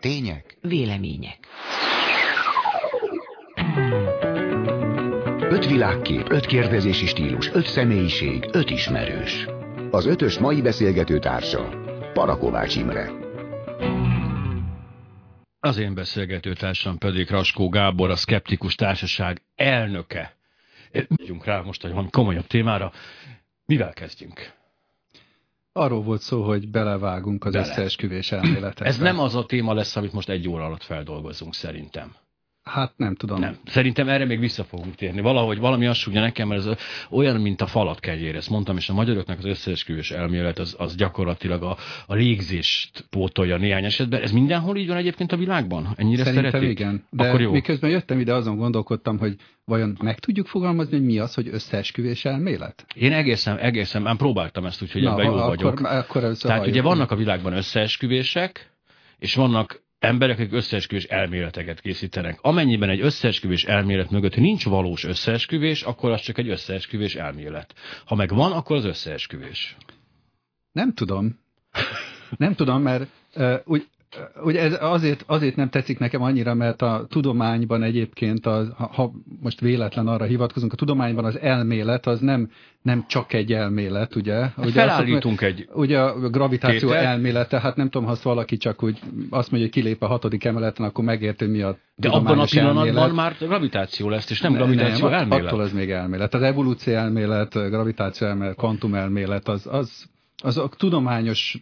Tények? Vélemények. Öt világkép, öt kérdezési stílus, öt személyiség, öt ismerős. Az ötös mai beszélgető társa, Parakovács Imre. Az én beszélgető társam pedig Raskó Gábor, a Skeptikus Társaság elnöke. Megyünk rá most egy komolyabb témára. Mivel kezdjünk? Arról volt szó, hogy belevágunk az Bele. összeesküvés elméletekbe. Ez nem az a téma lesz, amit most egy óra alatt feldolgozunk, szerintem. Hát nem tudom. Nem. Szerintem erre még vissza fogunk térni. Valahogy valami azt súgja nekem, mert ez olyan, mint a falat kegyér. Ezt mondtam, és a magyaroknak az összeesküvés elmélet az, az gyakorlatilag a, a légzést pótolja néhány esetben. Ez mindenhol így van egyébként a világban? Ennyire Szerintem szeretik? igen. De Akkor jó. miközben jöttem ide, azon gondolkodtam, hogy vajon meg tudjuk fogalmazni, hogy mi az, hogy összeesküvés elmélet? Én egészen, egészen, már próbáltam ezt, úgyhogy ebben jó akkor, vagyok. Akkor ez Tehát ugye vannak a világban összeesküvések, és vannak emberek, akik összeesküvés elméleteket készítenek. Amennyiben egy összeesküvés elmélet mögött nincs valós összeesküvés, akkor az csak egy összeesküvés elmélet. Ha meg van, akkor az összeesküvés. Nem tudom. Nem tudom, mert uh, úgy, ugye ez azért, azért nem tetszik nekem annyira, mert a tudományban egyébként, az, ha, most véletlen arra hivatkozunk, a tudományban az elmélet az nem, nem csak egy elmélet, ugye? ugye azt Felállítunk egy... Ugye a gravitáció Tételt. elmélete, hát nem tudom, ha azt valaki csak úgy azt mondja, hogy kilép a hatodik emeleten, akkor megérti, mi a De abban a pillanatban elmélet. már gravitáció lesz, és nem Ne- gravitáció nem, elmélet. Attól az még elmélet. Az evolúció elmélet, gravitáció elmélet, kvantum elmélet, az, az, az a tudományos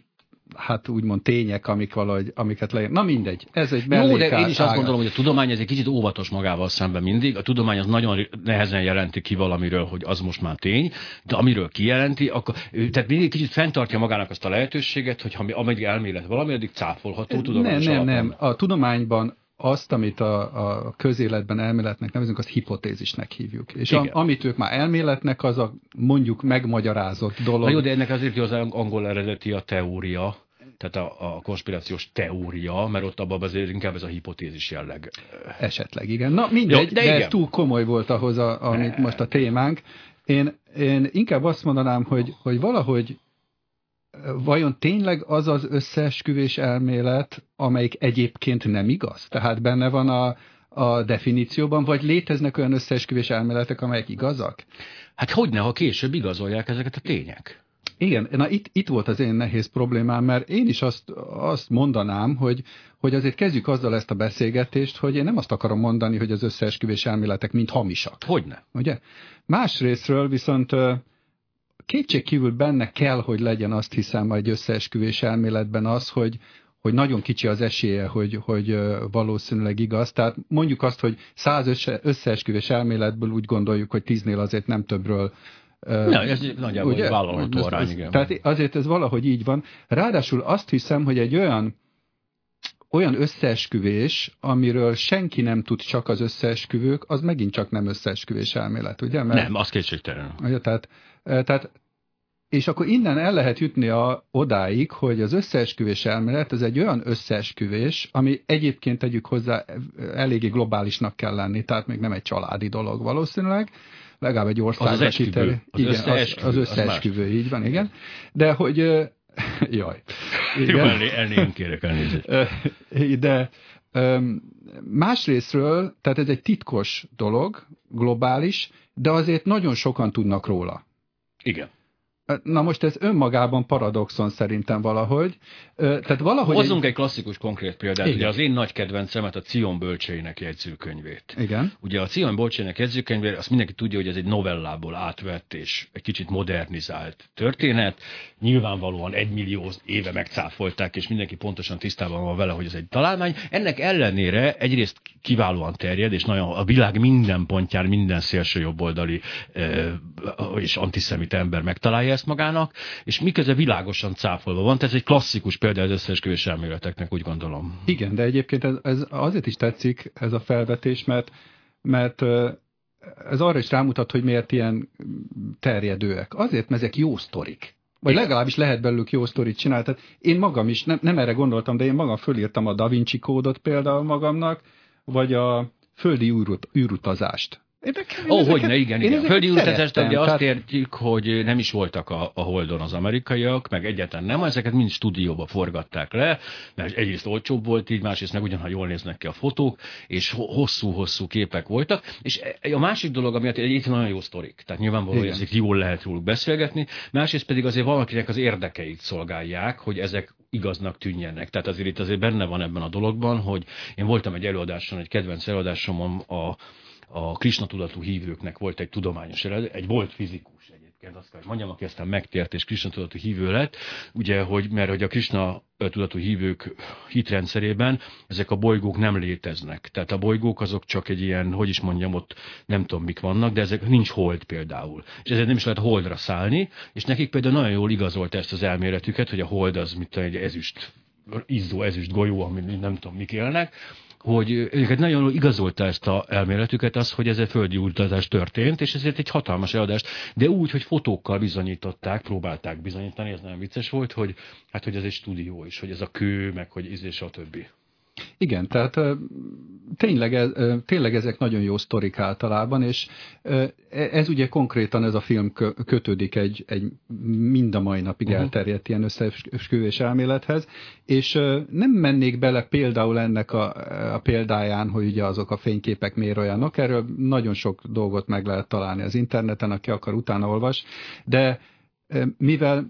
hát úgymond tények, amik valahogy, amiket leír. Na mindegy, ez egy Jó, de én is azt gondolom, hogy a tudomány ez egy kicsit óvatos magával szemben mindig. A tudomány az nagyon nehezen jelenti ki valamiről, hogy az most már tény, de amiről kijelenti, akkor tehát mindig kicsit fenntartja magának azt a lehetőséget, hogy ha mi- ameddig elmélet valami, addig cáfolható Nem, tudományos nem, alapon. nem. A tudományban azt, amit a, a közéletben elméletnek nevezünk, azt hipotézisnek hívjuk. És a, Igen. amit ők már elméletnek, az a mondjuk megmagyarázott dolog. Na jó, de ennek azért jó az angol eredeti a teória, tehát a, a konspirációs teória, mert ott abban azért inkább ez a hipotézis jelleg. Esetleg, igen. Na mindegy, Jó, de de, igen. túl komoly volt ahhoz, a, amit most a témánk. Én, én inkább azt mondanám, hogy, hogy valahogy vajon tényleg az az összeesküvés elmélet, amelyik egyébként nem igaz? Tehát benne van a, a definícióban, vagy léteznek olyan összeesküvés elméletek, amelyek igazak? Hát hogyne, ha később igazolják ezeket a tények? Igen, na itt, itt volt az én nehéz problémám, mert én is azt, azt mondanám, hogy, hogy azért kezdjük azzal ezt a beszélgetést, hogy én nem azt akarom mondani, hogy az összeesküvés elméletek mind hamisak. Hogyne? Ugye? Másrésztről viszont kétségkívül benne kell, hogy legyen azt hiszem egy összeesküvés elméletben az, hogy, hogy nagyon kicsi az esélye, hogy, hogy valószínűleg igaz. Tehát mondjuk azt, hogy száz össze- összeesküvés elméletből úgy gondoljuk, hogy tíznél azért nem többről Na, ez nagyjából egy vállalható arány, ez- igen. Tehát azért ez valahogy így van. Ráadásul azt hiszem, hogy egy olyan olyan összeesküvés, amiről senki nem tud, csak az összeesküvők, az megint csak nem összeesküvés elmélet, ugye? Mert, Nem, az kétségtelen. Ugye, tehát, tehát, és akkor innen el lehet jutni a, odáig, hogy az összeesküvés elmélet az egy olyan összeesküvés, ami egyébként tegyük hozzá e, eléggé globálisnak kell lenni, tehát még nem egy családi dolog valószínűleg, legalább egy országra Az az kiterjed. Az igen, összeesküvő, az, az az összeesküvő, így van, igen. De hogy, jaj. Jó, elné, elné, kérek elnézést. De másrésztről, tehát ez egy titkos dolog, globális, de azért nagyon sokan tudnak róla. Igen. Na most ez önmagában paradoxon szerintem valahogy. Tehát valahogy... Hozzunk egy klasszikus konkrét példát. Igen. Ugye az én nagy kedvencemet a Cion bölcseinek jegyzőkönyvét. Igen. Ugye a Cion bölcseinek jegyzőkönyvét, azt mindenki tudja, hogy ez egy novellából átvett és egy kicsit modernizált történet. Nyilvánvalóan egymillió éve megcáfolták, és mindenki pontosan tisztában van vele, hogy ez egy találmány. Ennek ellenére egyrészt kiválóan terjed, és nagyon a világ minden pontján minden szélső jobboldali és antiszemita ember megtalálja ezt magának, és miközben világosan cáfolva van. Tehát ez egy klasszikus példa az összeesküvés elméleteknek, úgy gondolom. Igen, de egyébként ez, ez azért is tetszik ez a felvetés, mert, mert ez arra is rámutat, hogy miért ilyen terjedőek. Azért, mert ezek jó sztorik. Vagy Igen. legalábbis lehet belőlük jó sztorit csinálni. Tehát én magam is, nem, nem erre gondoltam, de én magam fölírtam a Da Vinci kódot például magamnak, vagy a földi űrut, űrutazást. Ó, oh, hogy ne, igen, igen. Földi utazást ugye tehát... azt értjük, hogy nem is voltak a, a Holdon az amerikaiak, meg egyáltalán nem, ezeket mind stúdióba forgatták le, mert egyrészt olcsóbb volt így, másrészt meg ugyanha jól néznek ki a fotók, és hosszú-hosszú képek voltak, és e, a másik dolog, ami egy nagyon jó sztorik, tehát nyilvánvalóan hogy ezek jól lehet róluk beszélgetni, másrészt pedig azért valakinek az érdekeit szolgálják, hogy ezek igaznak tűnjenek. Tehát azért itt azért benne van ebben a dologban, hogy én voltam egy előadáson, egy kedvenc előadásomon a a Krishna tudatú hívőknek volt egy tudományos eredet, egy volt fizikus egyébként, azt kell, hogy mondjam, aki aztán megtért és Krishna tudatú hívő lett, ugye, hogy, mert hogy a Krishna tudatú hívők hitrendszerében ezek a bolygók nem léteznek. Tehát a bolygók azok csak egy ilyen, hogy is mondjam, ott nem tudom mik vannak, de ezek nincs hold például. És ezért nem is lehet holdra szállni, és nekik például nagyon jól igazolt ezt az elméletüket, hogy a hold az, mint egy ezüst izzó ezüst golyó, amin nem tudom mik élnek, hogy őket nagyon igazolta ezt a elméletüket az, hogy ez egy földi utazás történt, és ezért egy hatalmas eladást, de úgy, hogy fotókkal bizonyították, próbálták bizonyítani, ez nagyon vicces volt, hogy hát, hogy ez egy stúdió is, hogy ez a kő, meg hogy ez és a többi. Igen, tehát tényleg, tényleg ezek nagyon jó sztorik általában, és e, ez ugye konkrétan ez a film kötődik egy, egy mind a mai napig uh-huh. elterjedt ilyen összesküvés elmélethez, és nem mennék bele például ennek a, a példáján, hogy ugye azok a fényképek miért olyanok, erről nagyon sok dolgot meg lehet találni az interneten, aki akar utána olvas, de mivel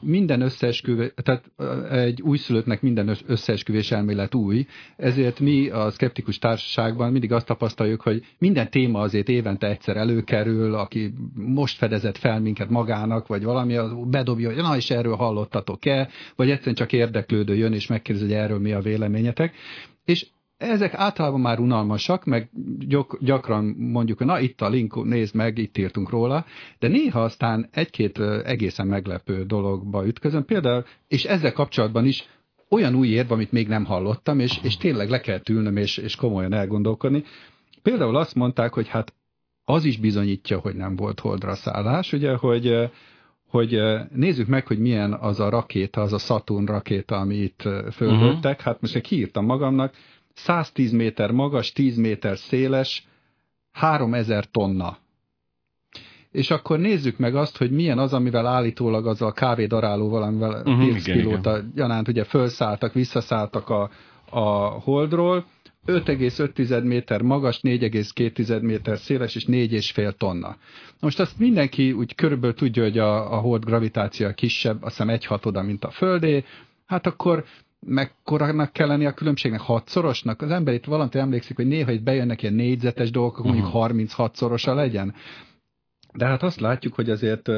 minden összeesküvés, tehát egy újszülöttnek minden összeesküvés elmélet új, ezért mi a szkeptikus társaságban mindig azt tapasztaljuk, hogy minden téma azért évente egyszer előkerül, aki most fedezett fel minket magának, vagy valami, bedobja, hogy na és erről hallottatok-e, vagy egyszerűen csak érdeklődő jön és megkérdezi, hogy erről mi a véleményetek. És ezek általában már unalmasak, meg gyakran mondjuk, na itt a link, nézd meg, itt írtunk róla, de néha aztán egy-két egészen meglepő dologba ütközöm, például, és ezzel kapcsolatban is olyan új érv, amit még nem hallottam, és, és tényleg le kell ülnöm, és, és komolyan elgondolkodni. Például azt mondták, hogy hát az is bizonyítja, hogy nem volt holdra szállás, ugye, hogy hogy nézzük meg, hogy milyen az a rakéta, az a Saturn rakéta, ami itt földöttek. Uh-huh. Hát most én kiírtam magamnak, 110 méter magas, 10 méter széles, 3000 tonna. És akkor nézzük meg azt, hogy milyen az, amivel állítólag az a kávédarálóval, amivel uh-huh, Pierce igen, pilóta igen. gyanánt ugye felszálltak, visszaszálltak a, a holdról, 5,5 méter magas, 4,2 méter széles és 4,5 tonna. Most azt mindenki úgy körülbelül tudja, hogy a, a hold gravitáció kisebb, azt hiszem egy hatoda, mint a Földé, hát akkor mekkorának kell lenni a különbségnek? Hatszorosnak? Az ember itt valamit emlékszik, hogy néha itt bejönnek ilyen négyzetes dolgok, uh-huh. mondjuk 36-szorosa legyen. De hát azt látjuk, hogy azért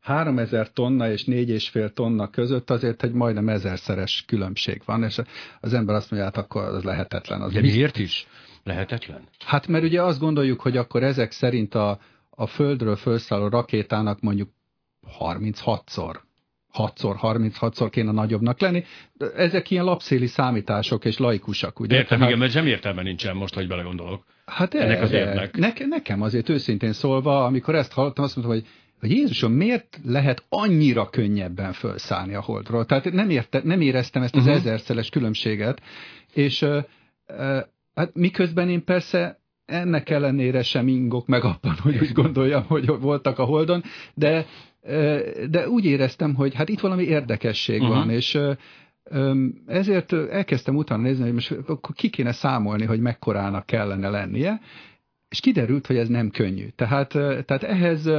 3000 tonna és 4,5 tonna között azért egy majdnem ezerszeres különbség van, és az ember azt mondja, hát akkor az lehetetlen. Az De miért is lehetetlen? Hát mert ugye azt gondoljuk, hogy akkor ezek szerint a, a Földről felszálló rakétának mondjuk 36-szor 6-szor, 36-szor kéne nagyobbnak lenni. Ezek ilyen lapszéli számítások és laikusak. Ugye? Értem, Tehát, igen, mert sem értelme nincsen most, hogy belegondolok. Hát ennek az érnek. Ne, nekem azért őszintén szólva, amikor ezt hallottam, azt mondtam, hogy hogy Jézusom, miért lehet annyira könnyebben felszállni a holdról? Tehát nem, érte, nem éreztem ezt az uh-huh. ezerszeres különbséget, és uh, uh, hát miközben én persze ennek ellenére sem ingok meg abban, hogy úgy gondoljam, hogy voltak a holdon, de de úgy éreztem, hogy hát itt valami érdekesség uh-huh. van, és ezért elkezdtem utána nézni, hogy most akkor ki kéne számolni, hogy mekkorának kellene lennie, és kiderült, hogy ez nem könnyű. Tehát, tehát ehhez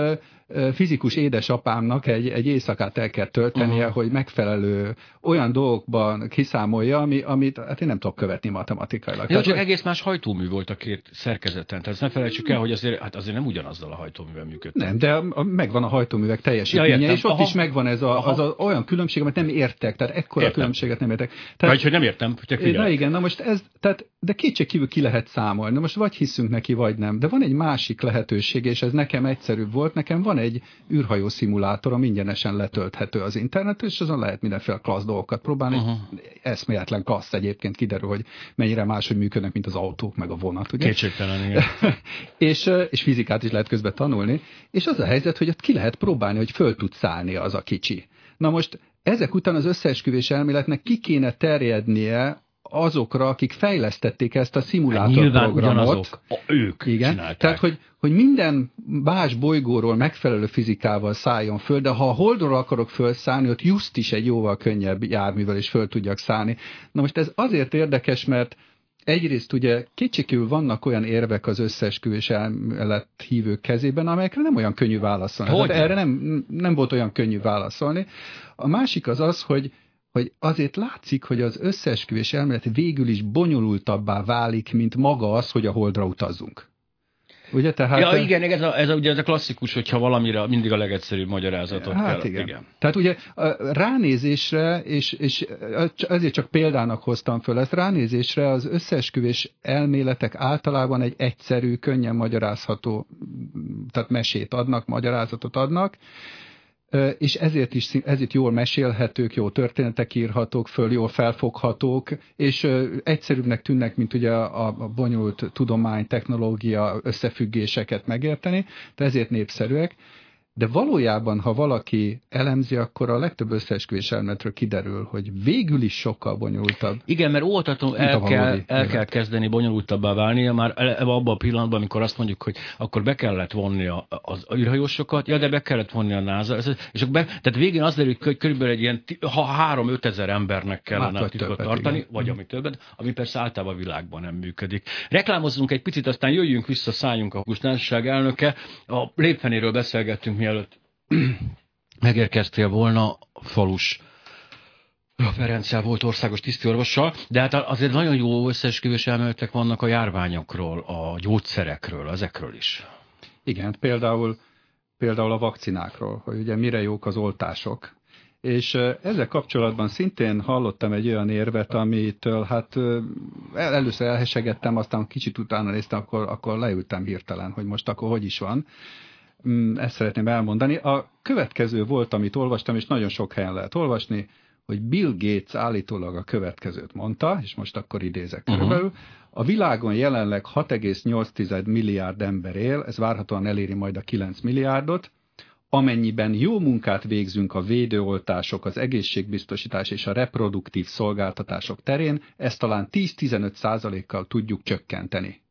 fizikus édesapámnak egy, egy éjszakát el kell töltenie, uh-huh. hogy megfelelő olyan dolgokban kiszámolja, ami, amit hát én nem tudok követni matematikailag. Ja, Tehát, csak egész más hajtómű volt a két szerkezeten. Tehát ne felejtsük el, hogy azért, hát azért nem ugyanazzal a hajtóművel működtek. Nem, de a, megvan a hajtóművek teljesítménye, ja, és ott Aha. is megvan ez a, az a, olyan különbség, amit nem értek. Tehát ekkora értem. különbséget nem értek. Tehát, vagy hogy nem értem, csak Na igen, na most ez, tehát, de kétségkívül ki lehet számolni. Na most vagy hiszünk neki, vagy nem. De van egy másik lehetőség, és ez nekem egyszerűbb volt. Nekem van egy űrhajó szimulátor, ami ingyenesen letölthető az internet, és azon lehet mindenféle klassz dolgokat próbálni. Uh-huh. Eszméletlen klassz egyébként kiderül, hogy mennyire máshogy működnek, mint az autók, meg a vonat. Ugye? Kétségtelen, igen. és, és fizikát is lehet közben tanulni. És az a helyzet, hogy ott ki lehet próbálni, hogy föl tud szállni az a kicsi. Na most ezek után az összeesküvés elméletnek ki kéne terjednie azokra, akik fejlesztették ezt a szimulátorprogramot. Ugyanazok, a, ők Igen, csinálták. tehát hogy, hogy minden más bolygóról megfelelő fizikával szálljon föl, de ha a Holdról akarok fölszállni, ott just is egy jóval könnyebb járművel is föl tudjak szállni. Na most ez azért érdekes, mert egyrészt ugye kétségkívül vannak olyan érvek az összeesküvés elmélet hívők kezében, amelyekre nem olyan könnyű válaszolni. Hogy? Tehát erre nem, nem volt olyan könnyű válaszolni. A másik az az, hogy hogy azért látszik, hogy az összeesküvés elmélet végül is bonyolultabbá válik, mint maga az, hogy a holdra utazzunk. Ugye, tehát, ja, igen, ez a, ez a, ugye ez a klasszikus, hogyha valamire mindig a legegyszerűbb magyarázatot hát kell. Igen. igen. Tehát ugye ránézésre, és, és ezért csak példának hoztam föl ezt, ránézésre az összeesküvés elméletek általában egy egyszerű, könnyen magyarázható, tehát mesét adnak, magyarázatot adnak, és ezért is ezért jól mesélhetők, jó történetek írhatók föl, jól felfoghatók, és egyszerűbbnek tűnnek, mint ugye a, bonyolult tudomány, technológia összefüggéseket megérteni, de ezért népszerűek. De valójában, ha valaki elemzi, akkor a legtöbb összeesküvés elméletről kiderül, hogy végül is sokkal bonyolultabb. Igen, mert óvatatlanul el, kell, el kell kezdeni bonyolultabbá válnia, már abban a pillanatban, amikor azt mondjuk, hogy akkor be kellett vonni az űrhajósokat, ja, de be kellett vonni a NASA, és be, tehát végén az derül, hogy körülbelül egy ilyen, ha 3-5 ezer embernek kellene hát, titkot tartani, igen. vagy ami többet, ami persze általában a világban nem működik. Reklámozzunk egy picit, aztán jöjjünk vissza, szálljunk a Gustánság elnöke. A lépfenéről beszélgettünk mi mielőtt megérkeztél volna, falus referenciál volt országos tisztiorvossal, de hát azért nagyon jó összeesküvés elméletek vannak a járványokról, a gyógyszerekről, ezekről is. Igen, például, például a vakcinákról, hogy ugye mire jók az oltások. És ezzel kapcsolatban szintén hallottam egy olyan érvet, amitől hát először elhesegettem, aztán kicsit utána néztem, akkor, akkor leültem hirtelen, hogy most akkor hogy is van. Mm, ezt szeretném elmondani. A következő volt, amit olvastam, és nagyon sok helyen lehet olvasni, hogy Bill Gates állítólag a következőt mondta, és most akkor idézek uh-huh. körülbelül, a világon jelenleg 6,8 milliárd ember él, ez várhatóan eléri majd a 9 milliárdot, amennyiben jó munkát végzünk a védőoltások, az egészségbiztosítás és a reproduktív szolgáltatások terén, ezt talán 10-15 százalékkal tudjuk csökkenteni.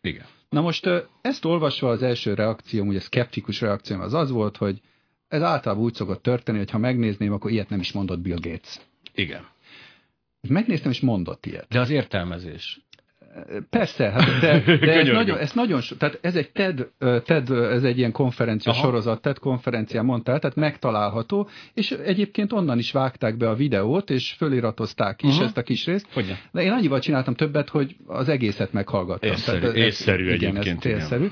Igen. Na most ezt olvasva az első reakcióm, ugye szkeptikus reakcióm az az volt, hogy ez általában úgy szokott történni, hogy ha megnézném, akkor ilyet nem is mondott Bill Gates. Igen. Megnéztem, és mondott ilyet. De az értelmezés. Persze, hát de, de ez, nagyon, ez nagyon, tehát ez egy TED, TED, ez egy ilyen konferencia Aha. sorozat, TED konferencia mondta tehát megtalálható, és egyébként onnan is vágták be a videót, és föliratozták is uh-huh. ezt a kis részt. Hogyne? De én annyival csináltam többet, hogy az egészet meghallgattam. Észszerű, tehát ez, észszerű igen, egyébként. Ez észszerű.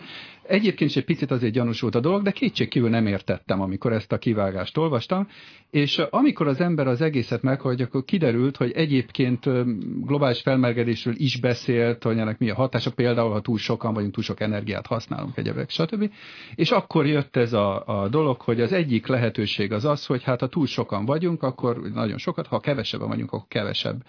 Egyébként is egy picit azért gyanúsult a dolog, de kétségkívül nem értettem, amikor ezt a kivágást olvastam, és amikor az ember az egészet meghallja, akkor kiderült, hogy egyébként globális felmelegedésről is beszélt, hogy ennek mi a hatása, például, ha túl sokan vagyunk, túl sok energiát használunk, egyebek, stb. És akkor jött ez a, a dolog, hogy az egyik lehetőség az az, hogy hát ha túl sokan vagyunk, akkor nagyon sokat, ha kevesebben vagyunk, akkor kevesebb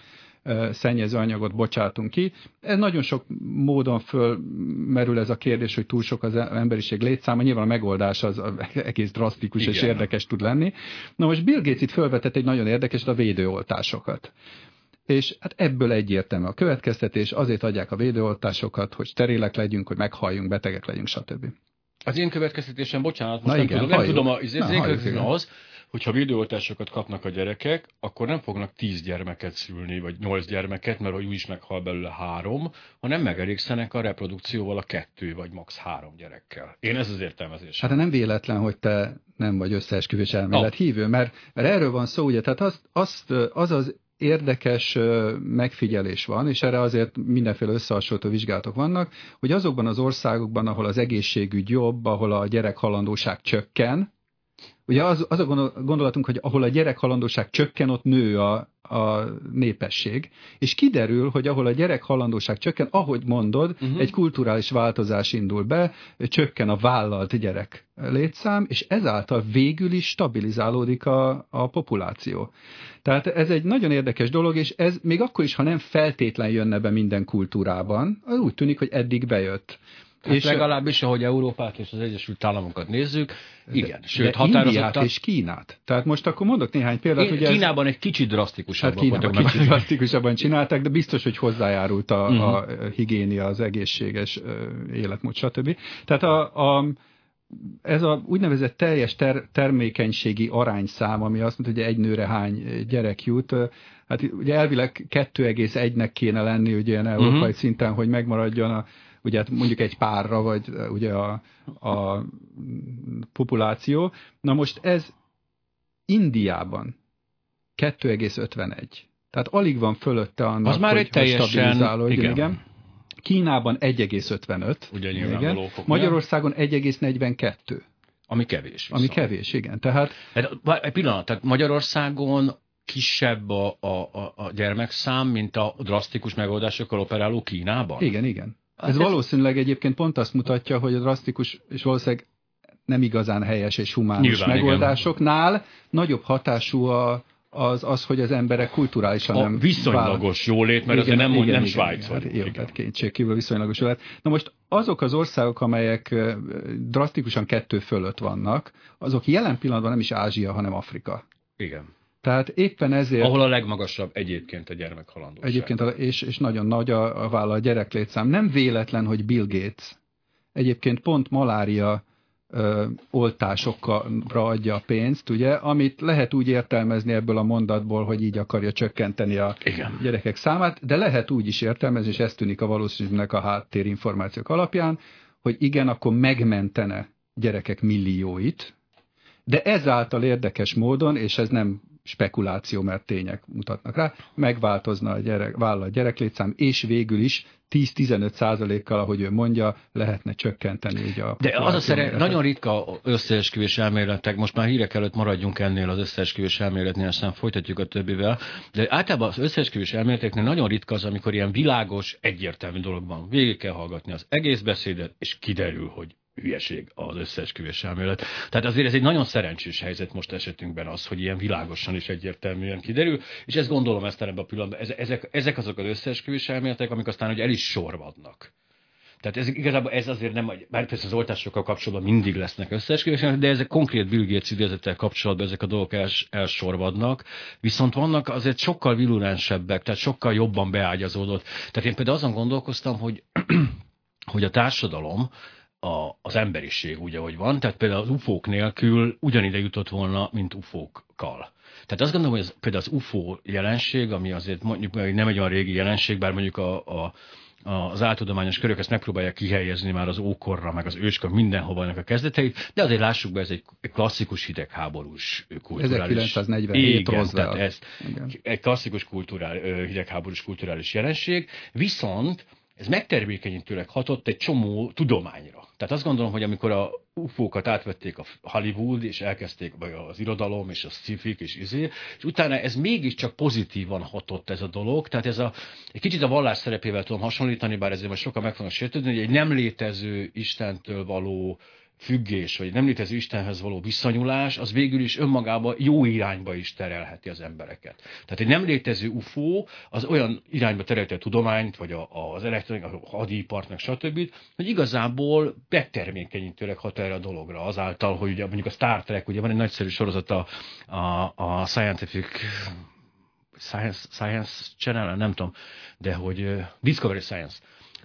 szennyező anyagot bocsátunk ki. Ez nagyon sok módon fölmerül ez a kérdés, hogy túl sok az emberiség létszáma. Nyilván a megoldás az egész drasztikus Igen. és érdekes tud lenni. Na most Bill Gates itt felvetett egy nagyon érdekes, a védőoltásokat. És hát ebből egyértelmű a következtetés, azért adják a védőoltásokat, hogy sterilek legyünk, hogy meghalljunk, betegek legyünk, stb. Az én következtetésem, bocsánat, most Na nem igen, tudom, nem halljuk. tudom, az, én következtetésem az, hogyha védőoltásokat kapnak a gyerekek, akkor nem fognak tíz gyermeket szülni, vagy nyolc gyermeket, mert hogy úgy is meghal belőle három, hanem megelégszenek a reprodukcióval a kettő, vagy max. három gyerekkel. Én ez az értelmezés. Hát nem véletlen, hogy te nem vagy összeesküvés elmélet Ah. hívő, mert, mert erről van szó, ugye, tehát azt, azt, az az érdekes megfigyelés van, és erre azért mindenféle összehasonlító vizsgálatok vannak, hogy azokban az országokban, ahol az egészségügy jobb, ahol a gyerek halandóság csökken, ugye az, az a gondol- gondolatunk, hogy ahol a gyerek halandóság csökken, ott nő a, a népesség, és kiderül, hogy ahol a gyerek halandóság csökken, ahogy mondod, uh-huh. egy kulturális változás indul be, csökken a vállalt gyerek létszám, és ezáltal végül is stabilizálódik a, a populáció. Tehát ez egy nagyon érdekes dolog, és ez még akkor is, ha nem feltétlen jönne be minden kultúrában, az úgy tűnik, hogy eddig bejött. Hát és legalábbis, ahogy Európát és az Egyesült Államokat nézzük, igen. De, Sőt, de határozottan... Indiát és Kínát. Tehát most akkor mondok néhány példát. Én, ugye Kínában ez... egy kicsit drasztikusabban. Hát Kínában kicsit drasztikusabban csinálták, de biztos, hogy hozzájárult a, uh-huh. a higiénia, az egészséges életmód, stb. Tehát a, a ez a úgynevezett teljes ter, termékenységi arányszám, ami azt mondja, hogy egy nőre hány gyerek jut, hát ugye elvileg 2,1-nek kéne lenni ugye ilyen európai uh-huh. szinten, hogy megmaradjon a, ugye hát mondjuk egy párra, vagy ugye a, a populáció. Na most ez Indiában 2,51. Tehát alig van fölötte annak, Az már hogy, egy teljesen, igen. igen. Kínában 1,55. Ugye igen. Magyarországon 1,42. Ami kevés. Viszont. Ami kevés, igen. Tehát... Hát, egy pillanat, tehát Magyarországon kisebb a, a, a gyermekszám, mint a drasztikus megoldásokkal operáló Kínában? Igen, igen. Ez, ez valószínűleg egyébként pont azt mutatja, hogy a drasztikus és valószínűleg nem igazán helyes és humánus Nyilván, megoldásoknál igen. nagyobb hatású a, az, az, hogy az emberek kulturálisan a nem... viszonylagos vállal. jólét, mert igen, azért nem, igen, nem igen, Svájc igen, vagyunk. Jó, tehát kétségkívül viszonylagos jólét. Na most azok az országok, amelyek drasztikusan kettő fölött vannak, azok jelen pillanatban nem is Ázsia, hanem Afrika. Igen. Tehát éppen ezért... Ahol a legmagasabb egyébként a gyermekhalandóság. Egyébként, a, és, és nagyon nagy a, a vállal a gyereklétszám. Nem véletlen, hogy Bill Gates egyébként pont malária ö, oltásokra adja a pénzt, ugye, amit lehet úgy értelmezni ebből a mondatból, hogy így akarja csökkenteni a Igen. gyerekek számát, de lehet úgy is értelmezni, és ez tűnik a valószínűleg a háttérinformációk alapján, hogy igen, akkor megmentene gyerekek millióit, de ezáltal érdekes módon, és ez nem spekuláció, mert tények mutatnak rá, megváltozna a gyerek, vállalat gyereklétszám, és végül is 10-15 százalékkal, ahogy ő mondja, lehetne csökkenteni így a De az a szere, nagyon ritka összeesküvés elméletek, most már hírek előtt maradjunk ennél az összeesküvés elméletnél, aztán folytatjuk a többivel, de általában az összeesküvés elméleteknél nagyon ritka az, amikor ilyen világos, egyértelmű dolog van. Végig kell hallgatni az egész beszédet, és kiderül, hogy hülyeség az összeesküvés elmélet. Tehát azért ez egy nagyon szerencsés helyzet most esetünkben az, hogy ilyen világosan és egyértelműen kiderül, és ezt gondolom ezt ebben a pillanatban, ezek, ezek azok az összeesküvés elméletek, amik aztán hogy el is sorvadnak. Tehát ez, igazából ez azért nem, bár persze az oltásokkal kapcsolatban mindig lesznek összeesküvések, de ezek konkrét Bill Gates idézettel kapcsolatban ezek a dolgok els, elsorvadnak, viszont vannak azért sokkal virulensebbek, tehát sokkal jobban beágyazódott. Tehát én például azon gondolkoztam, hogy, hogy a társadalom, a, az emberiség úgy, ahogy van. Tehát például az ufók nélkül ugyanide jutott volna, mint ufókkal. Tehát azt gondolom, hogy az, például az UFO jelenség, ami azért mondjuk nem egy olyan régi jelenség, bár mondjuk a, a az áltudományos körök ezt megpróbálják kihelyezni már az ókorra, meg az őskor mindenhova ennek a kezdeteit, de azért lássuk be, ez egy klasszikus hidegháborús kulturális... 1947 Igen, tehát ez Igen. egy klasszikus kulturál, hidegháborús kulturális jelenség, viszont ez megtermékenyítőleg hatott egy csomó tudományra. Tehát azt gondolom, hogy amikor a UFO-kat átvették a Hollywood, és elkezdték vagy az irodalom, és a sci és izé, és utána ez mégiscsak pozitívan hatott ez a dolog, tehát ez a, egy kicsit a vallás szerepével tudom hasonlítani, bár ezért most sokan meg fognak sértődni, hogy egy nem létező Istentől való függés, vagy nem létező Istenhez való viszonyulás, az végül is önmagában jó irányba is terelheti az embereket. Tehát egy nem létező UFO az olyan irányba terelheti a tudományt, vagy a, az elektronik, a hadipart, meg stb., hogy igazából betermékenyítőleg hat erre a dologra, azáltal, hogy ugye mondjuk a Star Trek, ugye van egy nagyszerű sorozat a, a, a Scientific Science, Science Channel, nem tudom, de hogy Discovery Science,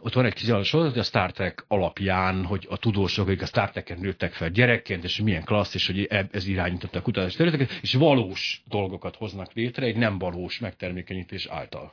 ott van egy kizárólagos sorozat, hogy a Star Trek alapján, hogy a tudósok, akik a Star Trek-en nőttek fel gyerekként, és milyen klassz, és hogy ez irányította a kutatási területeket, és valós dolgokat hoznak létre egy nem valós megtermékenyítés által.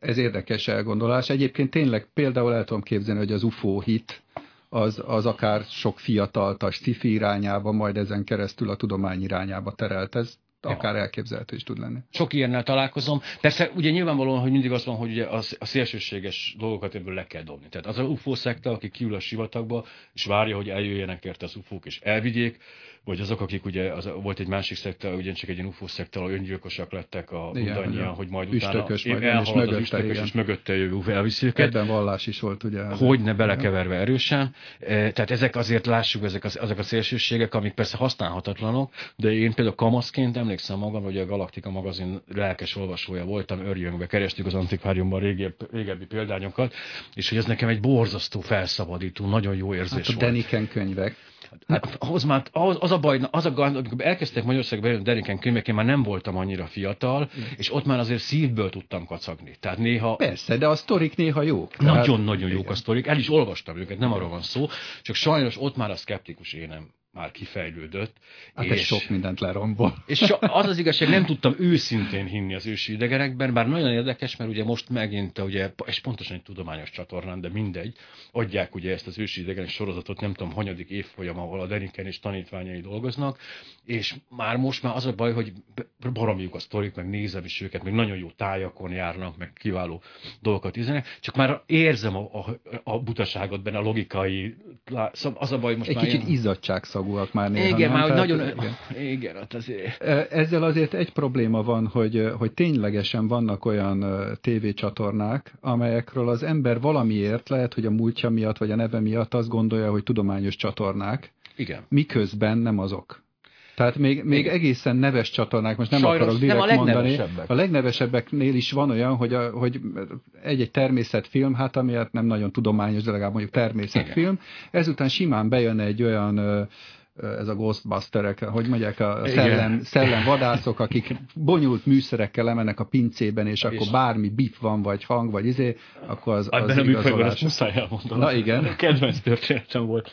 Ez érdekes elgondolás. Egyébként tényleg például el tudom képzelni, hogy az UFO hit az, az akár sok fiatalt a sci irányába, majd ezen keresztül a tudomány irányába terelt. Ez akár ja. elképzelhető is tud lenni. Sok ilyennel találkozom. Persze ugye nyilvánvalóan, hogy mindig az van, hogy ugye a, a szélsőséges dolgokat ebből le kell dobni. Tehát az a UFO szekta, aki kiül a sivatagba, és várja, hogy eljöjjenek érte az UFO-k, és elvigyék, vagy azok, akik ugye, az, volt egy másik szekta, ugyancsak egy ilyen UFO szekta, ahol öngyilkosak lettek a mindannyian, hogy majd üstökös utána majd, és mögötte, az üstökös, igen. és mögötte jövő elviszi őket. Ebben vallás is volt, ugye? Hogy ne belekeverve erősen. E, Tehát ezek azért lássuk, ezek az, azok a szélsőségek, amik persze használhatatlanok, de én például kamaszként emlékszem magam, hogy a Galaktika magazin lelkes olvasója voltam, örjöngve kerestük az antikváriumban régebbi, régebbi példányokat, és hogy ez nekem egy borzasztó felszabadító, nagyon jó érzés Hát a volt. Deniken könyvek. Hát, ahhoz már, ahhoz, az a baj, az a gond, amikor elkezdtek Magyarországba bejönni Deriken könyvek, én már nem voltam annyira fiatal, és ott már azért szívből tudtam kacagni. Tehát néha Persze, de a sztorik néha. Tehát- nagyon-nagyon jók a sztorik, el is olvastam őket, nem arról van szó, csak sajnos ott már a szkeptikus énem már kifejlődött. Hát ez sok mindent lerombol. És az az igazság, nem tudtam őszintén hinni az ősi idegenekben, bár nagyon érdekes, mert ugye most megint, ugye, és pontosan egy tudományos csatornán, de mindegy, adják ugye ezt az ősi idegenek sorozatot, nem tudom, hanyadik évfolyam, ahol a Deniken és tanítványai dolgoznak, és már most már az a baj, hogy baromiuk a sztorik, meg nézem is őket, meg nagyon jó tájakon járnak, meg kiváló dolgokat üzenek, csak már érzem a, a, a butaságot benne, a logikai, az a baj, most Egy már kicsit ilyen- izzadságszagúak már néha. igen, nem? már Tehát- nagyon, igen. igen, hát azért. Ezzel azért egy probléma van, hogy, hogy ténylegesen vannak olyan tévécsatornák, amelyekről az ember valamiért, lehet, hogy a múltja miatt, vagy a neve miatt azt gondolja, hogy tudományos csatornák, Igen. miközben nem azok. Tehát még, még Igen. egészen neves csatornák, most nem Sajnos akarok nem direkt a mondani. A legnevesebbeknél is van olyan, hogy, a, hogy egy-egy természetfilm, hát amiért nem nagyon tudományos, de legalább mondjuk természetfilm, ezután simán bejön egy olyan ez a Ghostbusterek, hogy mondják, a szellem, szellemvadászok, akik bonyolult műszerekkel lemennek a pincében, és, akkor bármi bip van, vagy hang, vagy izé, akkor az, az Ebben a műfajban ezt muszáj elmondanom. Na igen. Kedvenc történetem volt.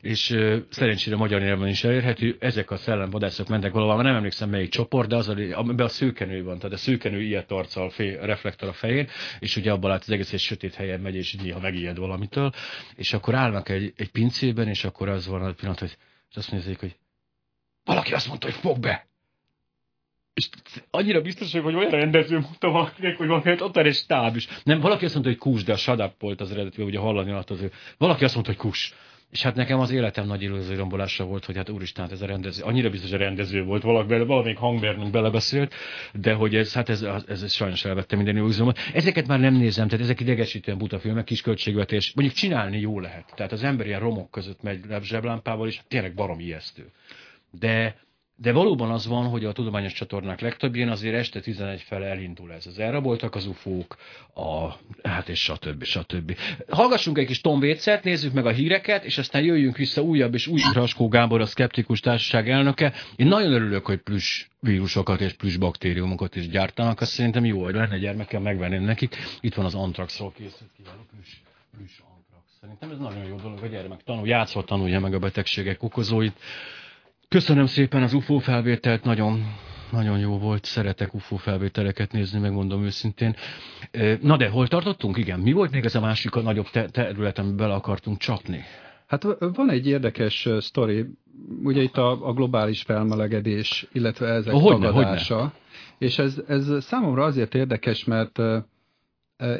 És ö, szerencsére magyar nyelven is elérhető. Ezek a szellemvadászok mentek valahol, már nem emlékszem melyik csoport, de az, amiben a szőkenő van, tehát a szőkenő ilyet arccal fél, reflektor a fején, és ugye abban lát az egész egy sötét helyen megy, és néha megijed valamitől, és akkor állnak egy, egy pincében, és akkor az van a pillanat, hogy és azt nézik, hogy valaki azt mondta, hogy fog be. És annyira biztos hogy olyan rendező mondta valakinek, hogy van ott egy stáb is. Nem, valaki azt mondta, hogy kus, de a shut up volt az eredeti, ugye hallani alatt az ő. Valaki azt mondta, hogy kus. És hát nekem az életem nagy illúziórombolása volt, hogy hát úristen, hát ez a rendező, annyira biztos, a rendező volt, valaki, valamelyik hangmérnök belebeszélt, de hogy ez, hát ez, ez, ez sajnos elvette minden illúziómat. Ezeket már nem nézem, tehát ezek idegesítően buta filmek, kis költségvetés, mondjuk csinálni jó lehet. Tehát az ember ilyen romok között megy zseblámpával, és tényleg barom ijesztő. De de valóban az van, hogy a tudományos csatornák legtöbbjén azért este 11 fele elindul ez. Az elraboltak az ufók, a, hát és stb. stb. Hallgassunk egy kis Tom Waits-et, nézzük meg a híreket, és aztán jöjjünk vissza újabb és új Raskó Gábor, a Szkeptikus Társaság elnöke. Én nagyon örülök, hogy plusz vírusokat és plusz baktériumokat is gyártanak, azt szerintem jó, hogy lenne gyermekem, megvenném nekik. Itt van az Antraxról készült kiváló plusz, plusz Antrax. Szerintem ez nagyon jó dolog, a gyermek tanul, játszva tanulja meg a betegségek okozóit. Köszönöm szépen az UFO felvételt, nagyon, nagyon jó volt, szeretek UFO felvételeket nézni, megmondom őszintén. Na de hol tartottunk? Igen, mi volt még ez a másik a nagyobb te- terület, amiben bele akartunk csapni? Hát van egy érdekes sztori, ugye itt a, a globális felmelegedés, illetve ezek hogyne, tagadása, és ez, ez számomra azért érdekes, mert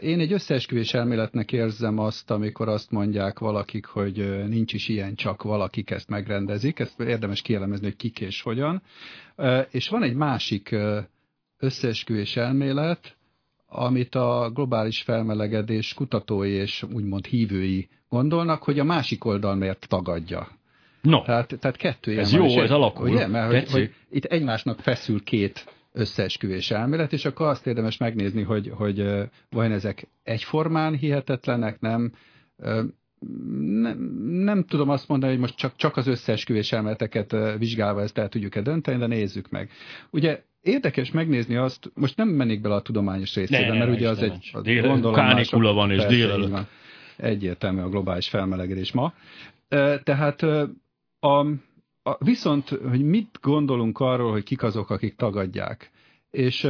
én egy összeesküvés elméletnek érzem azt, amikor azt mondják valakik, hogy nincs is ilyen, csak valakik ezt megrendezik, ezt érdemes kielemezni, hogy kik és hogyan, és van egy másik összeesküvés elmélet, amit a globális felmelegedés kutatói és úgymond hívői gondolnak, hogy a másik oldal miért tagadja. No, Tehát, tehát kettő ilyen Ez van, jó, ez alakul. Ugye? Mert hogy, hogy itt egymásnak feszül két összeesküvés elmélet, és akkor azt érdemes megnézni, hogy, hogy vajon ezek egyformán hihetetlenek, nem, nem, nem tudom azt mondani, hogy most csak, csak az összeesküvés elméleteket vizsgálva ezt el tudjuk-e dönteni, de nézzük meg. Ugye érdekes megnézni azt, most nem mennék bele a tudományos részébe, Ne, mert ne, ugye az egy az Dél- gondolom kánikula van, és délelőtt. Egyértelmű a globális felmelegedés ma. Tehát a, a, viszont, hogy mit gondolunk arról, hogy kik azok, akik tagadják, és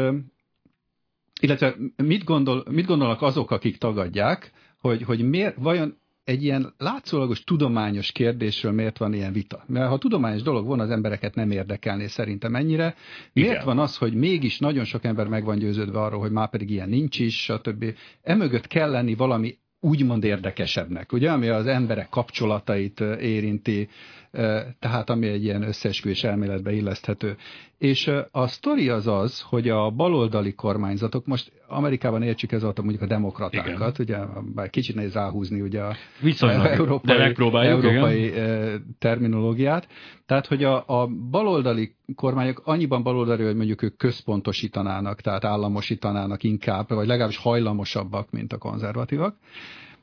illetve mit, gondol, mit gondolnak azok, akik tagadják, hogy, hogy miért, vajon egy ilyen látszólagos tudományos kérdésről miért van ilyen vita? Mert ha tudományos dolog van, az embereket nem érdekelné szerintem ennyire. Miért Igen. van az, hogy mégis nagyon sok ember meg van győződve arról, hogy már pedig ilyen nincs is, stb. Emögött kell lenni valami úgymond érdekesebbnek, ugye, ami az emberek kapcsolatait érinti, tehát ami egy ilyen összeesküvés elméletbe illeszthető. És a sztori az az, hogy a baloldali kormányzatok, most Amerikában értsük ez alatt mondjuk a demokratákat, igen. ugye, bár kicsit nehéz ráhúzni ugye a Viszonylag, európai, de európai igen. terminológiát, tehát hogy a, a baloldali kormányok annyiban baloldali, hogy mondjuk ők központosítanának, tehát államosítanának inkább, vagy legalábbis hajlamosabbak, mint a konzervatívak.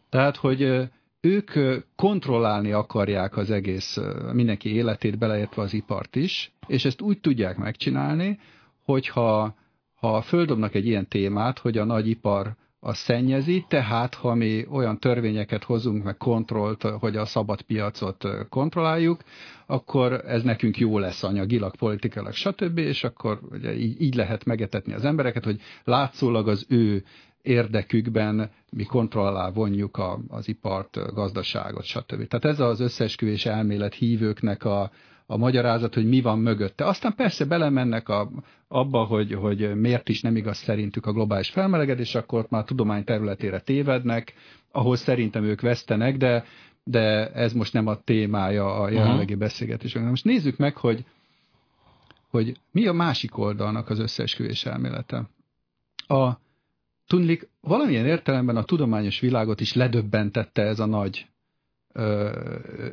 Tehát, hogy ők kontrollálni akarják az egész mindenki életét, beleértve az ipart is, és ezt úgy tudják megcsinálni, hogyha ha földobnak egy ilyen témát, hogy a nagyipar a szennyezi, tehát ha mi olyan törvényeket hozunk, meg kontrollt, hogy a szabad piacot kontrolláljuk, akkor ez nekünk jó lesz anyagilag, politikailag, stb., és akkor ugye, így, így lehet megetetni az embereket, hogy látszólag az ő érdekükben mi kontroll alá vonjuk a, az ipart, gazdaságot, stb. Tehát ez az összeesküvés elmélet hívőknek a, a magyarázat, hogy mi van mögötte. Aztán persze belemennek a, abba, hogy, hogy miért is nem igaz szerintük a globális felmelegedés, akkor már tudomány területére tévednek, ahol szerintem ők vesztenek, de, de ez most nem a témája a jelenlegi uh-huh. beszélgetésünknek. Most nézzük meg, hogy, hogy mi a másik oldalnak az összeesküvés elmélete. A, Tudnik, valamilyen értelemben a tudományos világot is ledöbbentette ez a nagy ö,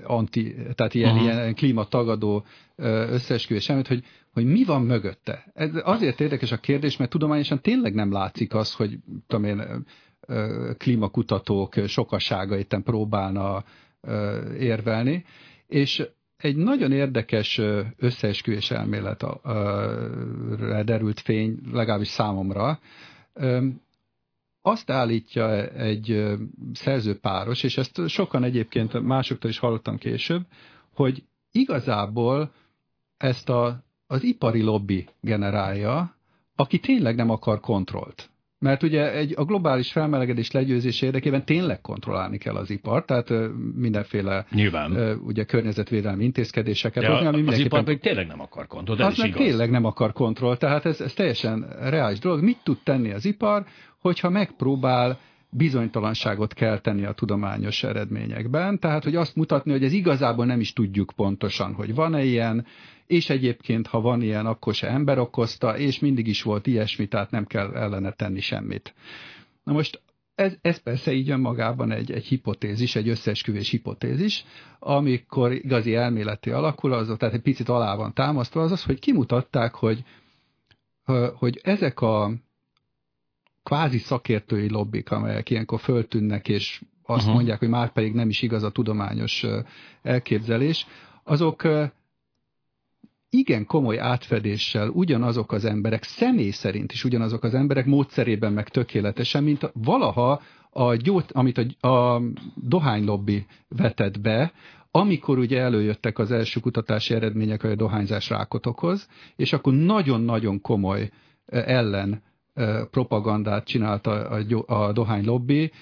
anti, tehát ilyen, ilyen klímatagadó összeesküvés elmélet, hogy, hogy mi van mögötte. Ez azért érdekes a kérdés, mert tudományosan tényleg nem látszik az, hogy tudom én, klímakutatók sokasága itt próbálna érvelni, és egy nagyon érdekes összeesküvés elméletre derült fény, legalábbis számomra, azt állítja egy szerzőpáros, és ezt sokan egyébként másoktól is hallottam később, hogy igazából ezt a, az ipari lobby generálja, aki tényleg nem akar kontrollt. Mert ugye egy, a globális felmelegedés legyőzés érdekében tényleg kontrollálni kell az ipart, tehát mindenféle Nyilván. ugye környezetvédelmi intézkedéseket De hozni, ami az ipar pedig tényleg nem akar kontroll, az meg tényleg nem akar kontroll, tehát ez, ez teljesen reális dolog. Mit tud tenni az ipar, hogyha megpróbál bizonytalanságot kell tenni a tudományos eredményekben, tehát hogy azt mutatni, hogy ez igazából nem is tudjuk pontosan, hogy van-e ilyen, és egyébként, ha van ilyen, akkor se ember okozta, és mindig is volt ilyesmi, tehát nem kell ellene tenni semmit. Na most ez, ez persze így önmagában egy, egy hipotézis, egy összeesküvés hipotézis, amikor igazi elméleti alakul, az, tehát egy picit alá van támasztva, az az, hogy kimutatták, hogy, hogy ezek a kvázi szakértői lobbik, amelyek ilyenkor föltűnnek, és azt uh-huh. mondják, hogy már pedig nem is igaz a tudományos elképzelés, azok igen komoly átfedéssel ugyanazok az emberek, személy szerint is ugyanazok az emberek módszerében meg tökéletesen, mint valaha a gyógy, amit a, a dohánylobbi vetett be, amikor ugye előjöttek az első kutatási eredmények, hogy a dohányzás rákot okoz, és akkor nagyon-nagyon komoly ellen propagandát csinált a, a, a dohány lobby,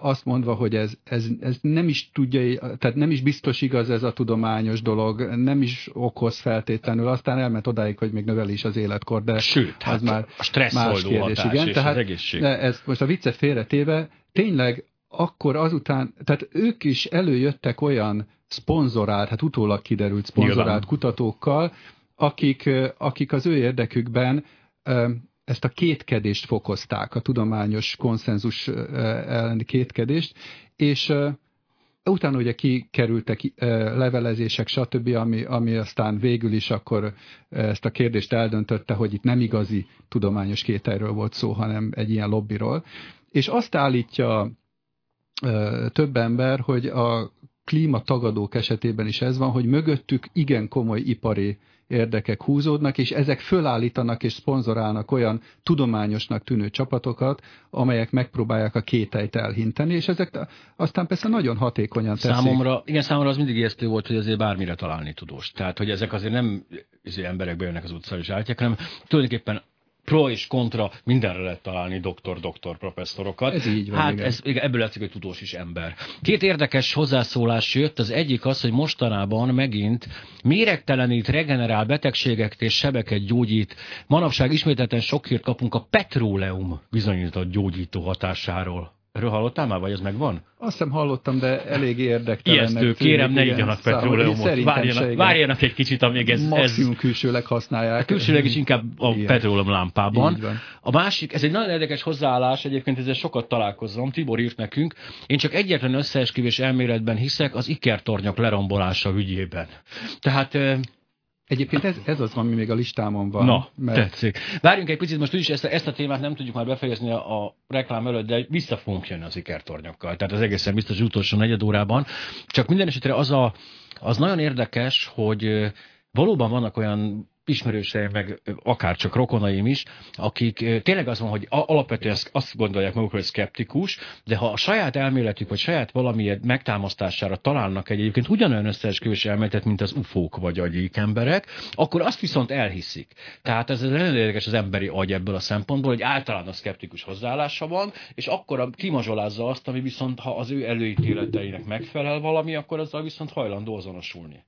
azt mondva, hogy ez, ez, ez nem is tudja, tehát nem is biztos igaz ez a tudományos dolog, nem is okoz feltétlenül, aztán elment odáig, hogy még növeli is az életkor, de Sőt, az hát már a stressz más kérdés. Igen, tehát az egészség. ez most a viccet félretéve, tényleg akkor azután, tehát ők is előjöttek olyan szponzorált, hát utólag kiderült szponzorált Nyilván. kutatókkal, akik, akik az ő érdekükben ezt a kétkedést fokozták, a tudományos konszenzus elleni kétkedést, és utána ugye kikerültek levelezések, stb., ami, ami aztán végül is akkor ezt a kérdést eldöntötte, hogy itt nem igazi tudományos kételről volt szó, hanem egy ilyen lobbiról. És azt állítja több ember, hogy a klímatagadók esetében is ez van, hogy mögöttük igen komoly ipari érdekek húzódnak, és ezek fölállítanak és szponzorálnak olyan tudományosnak tűnő csapatokat, amelyek megpróbálják a kételyt elhinteni, és ezek aztán persze nagyon hatékonyan teszik. Számomra, igen, számomra az mindig ijesztő volt, hogy azért bármire találni tudós. Tehát, hogy ezek azért nem izé, emberek bejönnek az utcára és állítják, hanem tulajdonképpen pro és kontra mindenre lehet találni doktor-doktor professzorokat. Ez így van, hát igen. Ez, ebből látszik, hogy tudós is ember. Két érdekes hozzászólás jött, az egyik az, hogy mostanában megint méregtelenít, regenerál betegségeket és sebeket gyógyít. Manapság ismételten sok hírt kapunk a petróleum bizonyított gyógyító hatásáról. Erről hallottál már, vagy ez megvan? Azt hiszem hallottam, de elég érdektelen. Ijesztő, kérem, ne igyanak petróleumot. Várjanak, várjanak egy kicsit, amíg ez... Maximum ez... külsőleg használják. Külsőleg is inkább a Igen. petróleum lámpában. A másik, ez egy nagyon érdekes hozzáállás, egyébként ezzel sokat találkozom, Tibor írt nekünk. Én csak egyetlen összeesküvés elméletben hiszek az ikertornyok lerombolása ügyében. Tehát Egyébként ez, ez az, ami még a listámon van. Na, mert... tetszik. Várjunk egy picit, most úgyis ezt, ezt a témát nem tudjuk már befejezni a, a reklám előtt, de vissza fogunk jönni az ikertornyokkal. Tehát az egészen biztos utolsó negyed órában. Csak minden esetre az, a, az nagyon érdekes, hogy valóban vannak olyan ismerőseim, meg akár csak rokonaim is, akik tényleg az van, hogy alapvetően azt gondolják magukról, hogy szkeptikus, de ha a saját elméletük, vagy saját valamilyen megtámasztására találnak egy egyébként ugyanolyan összeesküvés elméletet, mint az ufók vagy agyik emberek, akkor azt viszont elhiszik. Tehát ez nagyon érdekes az emberi agy ebből a szempontból, hogy általán a szkeptikus hozzáállása van, és akkor kimazsolázza azt, ami viszont, ha az ő előítéleteinek megfelel valami, akkor azzal viszont hajlandó azonosulni.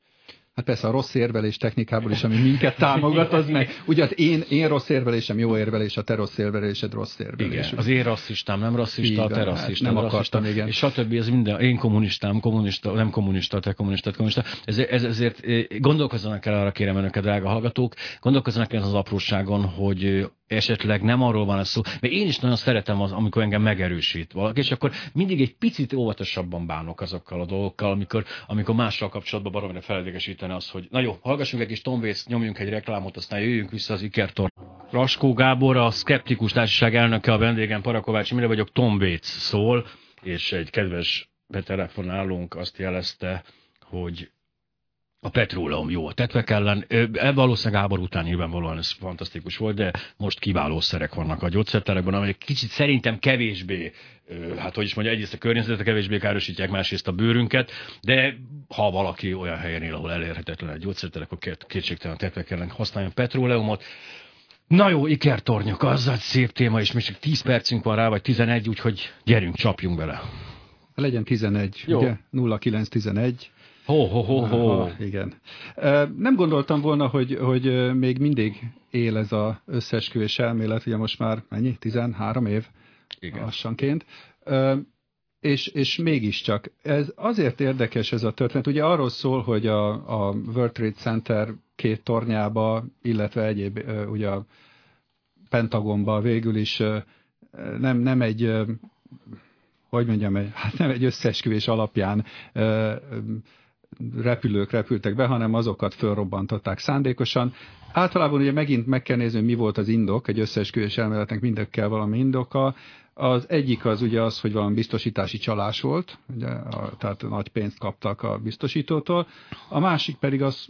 Hát persze a rossz érvelés technikából is, ami minket támogat, az meg. Ugye hát én, én rossz érvelésem jó érvelés, a te rossz érvelésed rossz érvelés. Igen, az én rasszistám nem rasszista, igen, a te rasszista, hát nem rasszista, igen. és stb. Ez minden, én kommunistám, kommunista, nem kommunista, te kommunista, kommunista. Ez, ez, ezért eh, gondolkozzanak el arra kérem önöket, drága hallgatók, gondolkozzanak el az apróságon, hogy esetleg nem arról van a szó, mert én is nagyon szeretem az, amikor engem megerősít valaki, és akkor mindig egy picit óvatosabban bánok azokkal a dolgokkal, amikor, amikor mással kapcsolatban baromira feledégesíteni az, hogy na jó, hallgassunk egy kis Tom Waits, nyomjunk egy reklámot, aztán jöjjünk vissza az Ikertor. Raskó Gábor, a Skeptikus Társaság elnöke, a vendégem Parakovács, mire vagyok, Tom Waits szól, és egy kedves betelefonálónk azt jelezte, hogy a petróleum jó a tetvek ellen. E, valószínűleg háború után nyilvánvalóan ez fantasztikus volt, de most kiváló szerek vannak a gyógyszerterekben, amelyek kicsit szerintem kevésbé, hát hogy is mondja, egyrészt a környezetet kevésbé károsítják, másrészt a bőrünket, de ha valaki olyan helyen él, ahol elérhetetlen egy gyógyszerterek, akkor kétségtelen a tetvek ellen használjon petróleumot. Na jó, ikertornyok, az egy szép téma, és még csak 10 percünk van rá, vagy 11, úgyhogy gyerünk, csapjunk bele. Legyen 11, jó. ugye? 0911. Ho, ho, ho, ho. Igen. Nem gondoltam volna, hogy, hogy még mindig él ez az összeesküvés elmélet, ugye most már mennyi? 13 év igen. lassanként. És, és mégiscsak. Ez azért érdekes ez a történet. Ugye arról szól, hogy a, a World Trade Center két tornyába, illetve egyéb ugye a Pentagonba végül is nem, nem egy hogy mondjam, hát nem egy összeesküvés alapján repülők repültek be, hanem azokat fölrobbantották szándékosan. Általában ugye megint meg kell nézni, mi volt az indok, egy összeesküvés elméletnek mindekkel valami indoka. Az egyik az ugye az, hogy valami biztosítási csalás volt, ugye, a, tehát nagy pénzt kaptak a biztosítótól. A másik pedig az,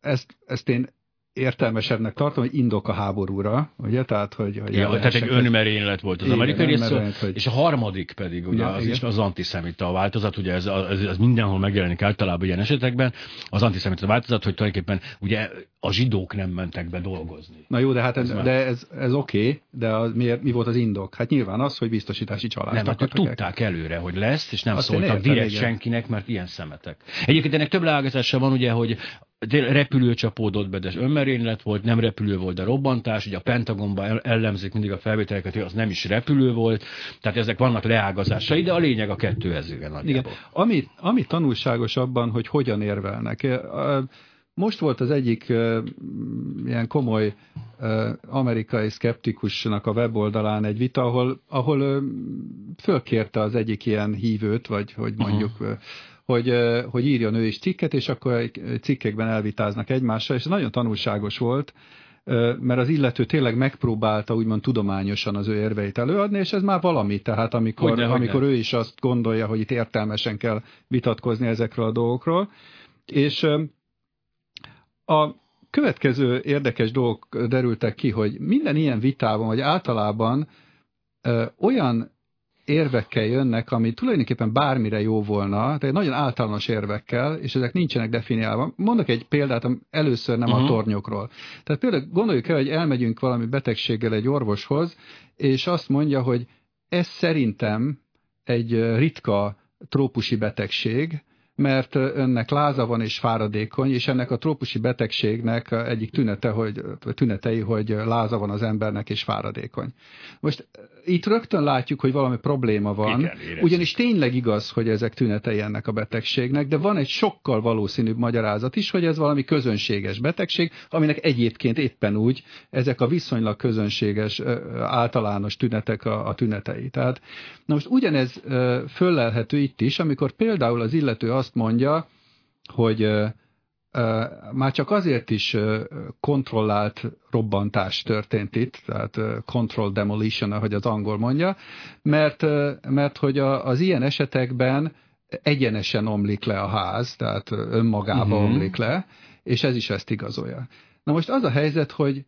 ezt, ezt én értelmesebbnek tartom, hogy indok a háborúra, ugye? Tehát, hogy, hogy ja, tehát egy önmerénylet volt az igen, amerikai rész, hogy... és a harmadik pedig, ugye, ja, az igen. is az antiszemita változat, ugye ez, ez, ez, mindenhol megjelenik általában ilyen esetekben, az antiszemita változat, hogy tulajdonképpen ugye a zsidók nem mentek be dolgozni. Na jó, de hát ez, ez de ez, ez oké, okay, de az, miért, mi volt az indok? Hát nyilván az, hogy biztosítási csalás. Nem, hát tudták előre, hogy lesz, és nem Azt szóltak direkt senkinek, mert ilyen szemetek. Egyébként ennek több leágazása van, ugye, hogy repülő csapódott be, de ez önmerénylet volt, nem repülő volt, de robbantás, ugye a Pentagonban ellemzik mindig a felvételeket, hogy az nem is repülő volt, tehát ezek vannak leágazásai, de a lényeg a kettő ez igen. Ami, ami tanulságos abban, hogy hogyan érvelnek. Most volt az egyik ilyen komoly amerikai szkeptikusnak a weboldalán egy vita, ahol, ahol fölkérte az egyik ilyen hívőt, vagy hogy mondjuk uh-huh hogy, hogy írjon ő is cikket, és akkor cikkekben elvitáznak egymással, és ez nagyon tanulságos volt, mert az illető tényleg megpróbálta úgymond tudományosan az ő érveit előadni, és ez már valami, tehát amikor, hogyne, amikor hogyne. ő is azt gondolja, hogy itt értelmesen kell vitatkozni ezekről a dolgokról, és a következő érdekes dolgok derültek ki, hogy minden ilyen vitában, vagy általában olyan érvekkel jönnek, ami tulajdonképpen bármire jó volna, tehát nagyon általános érvekkel, és ezek nincsenek definiálva. Mondok egy példát, először nem uh-huh. a mhm. tornyokról. Tehát például gondoljuk el, hogy elmegyünk valami betegséggel egy orvoshoz, és azt mondja, hogy ez szerintem egy ritka trópusi betegség, mert önnek láza van és fáradékony, és ennek a trópusi betegségnek egyik tünete, hogy, tünetei, hogy láza van az embernek és fáradékony. Most itt rögtön látjuk, hogy valami probléma van, Igen, ugyanis tényleg igaz, hogy ezek tünetei ennek a betegségnek, de van egy sokkal valószínűbb magyarázat is, hogy ez valami közönséges betegség, aminek egyébként éppen úgy ezek a viszonylag közönséges általános tünetek a, a tünetei. Tehát na most ugyanez föllelhető itt is, amikor például az illető azt mondja, hogy már csak azért is kontrollált robbantás történt itt, tehát control demolition, ahogy az angol mondja, mert, mert hogy a, az ilyen esetekben egyenesen omlik le a ház, tehát önmagába uh-huh. omlik le, és ez is ezt igazolja. Na most az a helyzet, hogy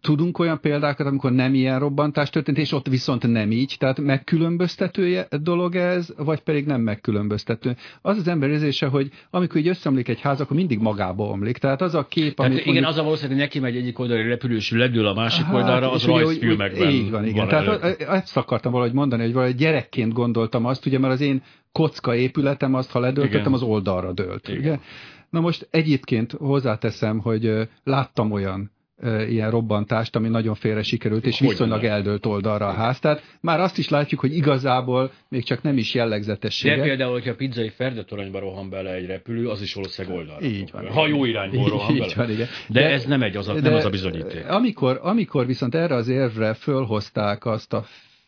tudunk olyan példákat, amikor nem ilyen robbantás történt, és ott viszont nem így, tehát megkülönböztető dolog ez, vagy pedig nem megkülönböztető. Az az ember érzése, hogy amikor így összeomlik egy ház, akkor mindig magába omlik. Tehát az a kép, tehát amit igen, mondjuk... az a valószínűleg neki megy egyik oldali repülős, ledől a másik hát, oldalra, az rajzfilmekben Így van, igen. Van tehát ezt akartam valahogy mondani, hogy valahogy gyerekként gondoltam azt, ugye, mert az én kocka épületem azt, ha ledöltöttem, igen. az oldalra dőlt. Igen. Ugye? Na most egyébként hozzáteszem, hogy láttam olyan ilyen robbantást, ami nagyon félre sikerült, és viszonylag eldőlt oldalra a ház. Tehát már azt is látjuk, hogy igazából még csak nem is jellegzetessége. De például, hogyha a pizzai ferdetoronyba rohan bele egy repülő, az is valószínűleg oldalra. Így van. Ha jó irányból rohan bele. Van, igen. De, de, ez nem egy az a, nem az a bizonyíték. Amikor, amikor viszont erre az érvre fölhozták azt a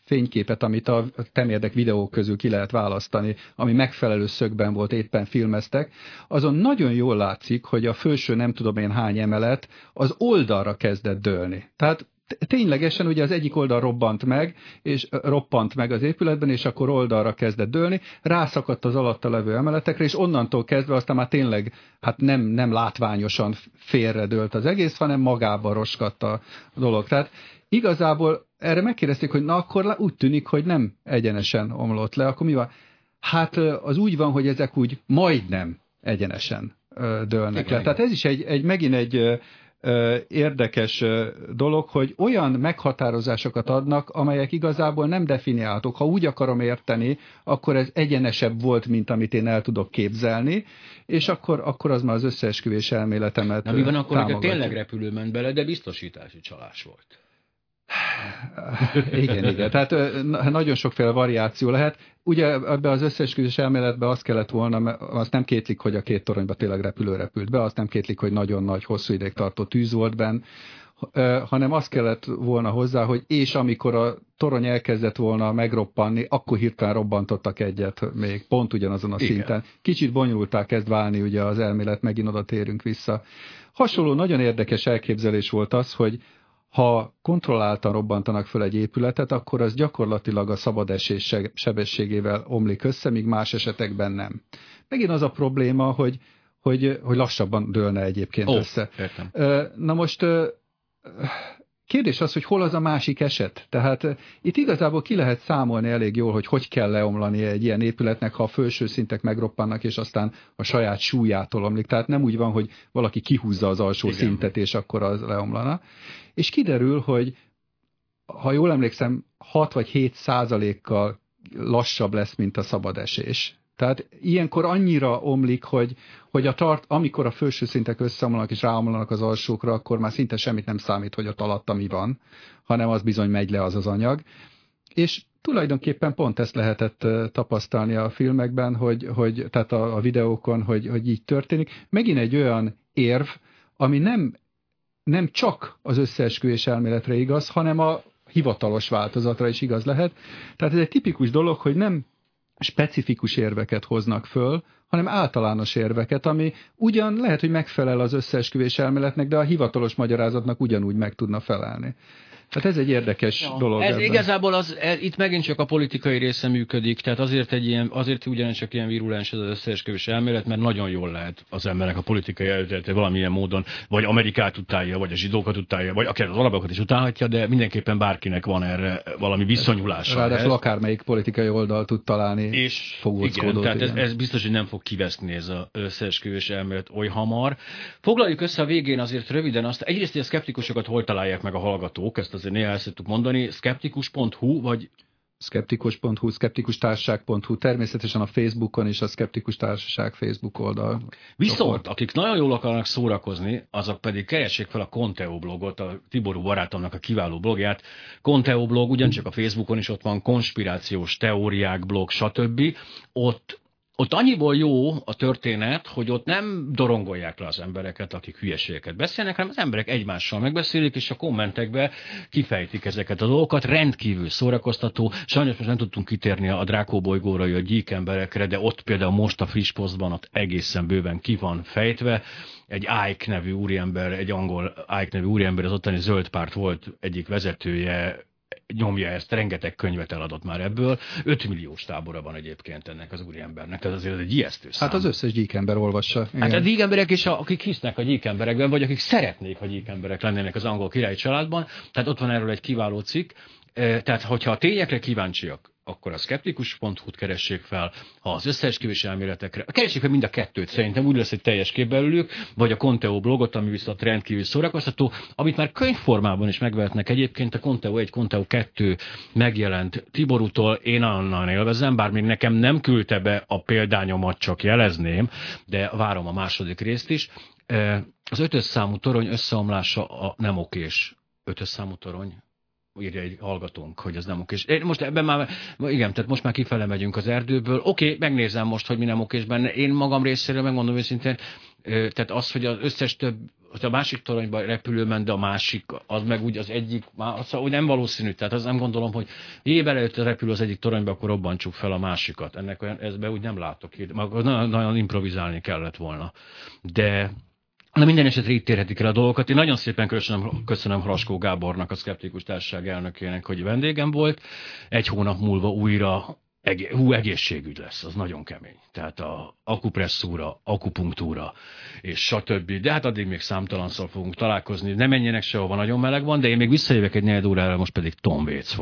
fényképet, amit a temérdek videók közül ki lehet választani, ami megfelelő szögben volt, éppen filmeztek, azon nagyon jól látszik, hogy a felső nem tudom én hány emelet az oldalra kezdett dőlni. Tehát ténylegesen ugye az egyik oldal robbant meg, és roppant meg az épületben, és akkor oldalra kezdett dőlni, rászakadt az alatta levő emeletekre, és onnantól kezdve aztán már tényleg hát nem, nem látványosan félredőlt az egész, hanem magába roskadt a dolog. Tehát igazából erre megkérdezték, hogy na akkor úgy tűnik, hogy nem egyenesen omlott le, akkor mi van? Hát az úgy van, hogy ezek úgy majdnem egyenesen dőlnek le. Tehát ez is egy, egy megint egy érdekes dolog, hogy olyan meghatározásokat adnak, amelyek igazából nem definiáltok. Ha úgy akarom érteni, akkor ez egyenesebb volt, mint amit én el tudok képzelni, és akkor, akkor az már az összeesküvés elméletemet Na mi van akkor, hogy tényleg repülő ment bele, de biztosítási csalás volt? Igen, igen. Tehát nagyon sokféle variáció lehet. Ugye ebbe az összeesküvés elméletbe azt kellett volna, azt nem kétlik, hogy a két toronyba tényleg repülő repült be, azt nem kétlik, hogy nagyon nagy, hosszú ideig tartó tűz volt benne, hanem azt kellett volna hozzá, hogy és amikor a torony elkezdett volna megroppanni, akkor hirtelen robbantottak egyet még pont ugyanazon a Igen. szinten. Kicsit bonyolultá kezd válni ugye az elmélet, megint oda térünk vissza. Hasonló, nagyon érdekes elképzelés volt az, hogy ha kontrolláltan robbantanak föl egy épületet, akkor az gyakorlatilag a szabad esés sebességével omlik össze, míg más esetekben nem. Megint az a probléma, hogy, hogy, hogy lassabban dőlne egyébként oh, össze. Értem. Na most kérdés az, hogy hol az a másik eset. Tehát itt igazából ki lehet számolni elég jól, hogy hogy kell leomlani egy ilyen épületnek, ha a felső szintek megroppannak, és aztán a saját súlyától omlik. Tehát nem úgy van, hogy valaki kihúzza az alsó Igen. szintet, és akkor az leomlana és kiderül, hogy ha jól emlékszem, 6 vagy 7 százalékkal lassabb lesz, mint a szabad esés. Tehát ilyenkor annyira omlik, hogy, hogy a tart, amikor a felső szintek összeomlanak és ráomlanak az alsókra, akkor már szinte semmit nem számít, hogy ott alatt mi van, hanem az bizony megy le az az anyag. És tulajdonképpen pont ezt lehetett tapasztalni a filmekben, hogy, hogy tehát a, a videókon, hogy, hogy így történik. Megint egy olyan érv, ami nem nem csak az összeesküvés elméletre igaz, hanem a hivatalos változatra is igaz lehet. Tehát ez egy tipikus dolog, hogy nem specifikus érveket hoznak föl, hanem általános érveket, ami ugyan lehet, hogy megfelel az összeesküvés elméletnek, de a hivatalos magyarázatnak ugyanúgy meg tudna felelni. Hát ez egy érdekes ja. dolog. Ez ebben. igazából az, ez, itt megint csak a politikai része működik, tehát azért egy ilyen, azért ugyancsak ilyen virulens ez az összeesküvés elmélet, mert nagyon jól lehet az embernek a politikai előtete valamilyen módon, vagy Amerikát utálja, vagy a zsidókat utálja, vagy akár az arabokat is utálhatja, de mindenképpen bárkinek van erre valami viszonyulása. Ráadásul akármelyik politikai oldal tud találni és igen, tehát ez, ez, biztos, hogy nem fog kiveszni ez az összeesküvés elmélet oly hamar. Foglaljuk össze a végén azért röviden azt, egyrészt, hogy a szkeptikusokat hol találják meg a hallgatók, ezt azért néha el szoktuk mondani, skeptikus.hu, vagy skeptikus.hu, skeptikustársaság.hu, természetesen a Facebookon és a Skeptikus Társaság Facebook oldal. Viszont, csoport. akik nagyon jól akarnak szórakozni, azok pedig keressék fel a Conteo blogot, a Tiború barátomnak a kiváló blogját. Conteo blog ugyancsak a Facebookon is ott van, konspirációs teóriák blog, stb. Ott ott annyiból jó a történet, hogy ott nem dorongolják le az embereket, akik hülyeségeket beszélnek, hanem az emberek egymással megbeszélik, és a kommentekbe kifejtik ezeket a dolgokat. Rendkívül szórakoztató. Sajnos most nem tudtunk kitérni a Drákó bolygóra, a gyík emberekre, de ott például most a friss posztban ott egészen bőven ki van fejtve. Egy Ike nevű úriember, egy angol Ike nevű úriember, az ottani zöld párt volt egyik vezetője, nyomja ezt, rengeteg könyvet eladott már ebből. 5 milliós tábora van egyébként ennek az úriembernek, ez azért egy ijesztő szám. Hát az összes gyíkember olvassa. Igen. Hát a gyíkemberek is, akik hisznek a gyíkemberekben, vagy akik szeretnék, hogy gyíkemberek lennének az angol királyi családban, tehát ott van erről egy kiváló cikk, tehát, hogyha a tényekre kíváncsiak, akkor a skeptikus.hu-t keressék fel, ha az összeesküvés elméletekre, keressék fel mind a kettőt, szerintem úgy lesz egy teljes kép belőlük, vagy a Conteo blogot, ami viszont rendkívül szórakoztató, amit már könyvformában is megvehetnek egyébként, a Conteo 1, Conteo 2 megjelent Tiborútól, én annan élvezem, bár még nekem nem küldte be a példányomat, csak jelezném, de várom a második részt is. Az ötös számú torony összeomlása a nem okés. Ötös számú torony, írja egy hallgatónk, hogy ez nem okés. Én most ebben már, igen, tehát most már kifele megyünk az erdőből. Oké, okay, megnézem most, hogy mi nem okés benne. Én magam részéről megmondom őszintén, tehát az, hogy az összes több, hogy a másik toronyba repülő ment, de a másik, az meg úgy az egyik, már, az, úgy nem valószínű, tehát az nem gondolom, hogy jé, belejött repül az egyik toronyba, akkor robbantsuk fel a másikat. Ennek olyan, ezbe úgy nem látok, nagyon, nagyon improvizálni kellett volna. De Na minden esetre itt térhetik el a dolgokat. Én nagyon szépen köszönöm, köszönöm Hraskó Gábornak, a Szkeptikus Társaság elnökének, hogy vendégem volt. Egy hónap múlva újra eg- hú, egészségügy lesz, az nagyon kemény. Tehát a akupresszúra, akupunktúra, és stb. De hát addig még számtalanszor fogunk találkozni. Ne menjenek sehova, nagyon meleg van, de én még visszajövök egy negyed órára, most pedig Tom Waits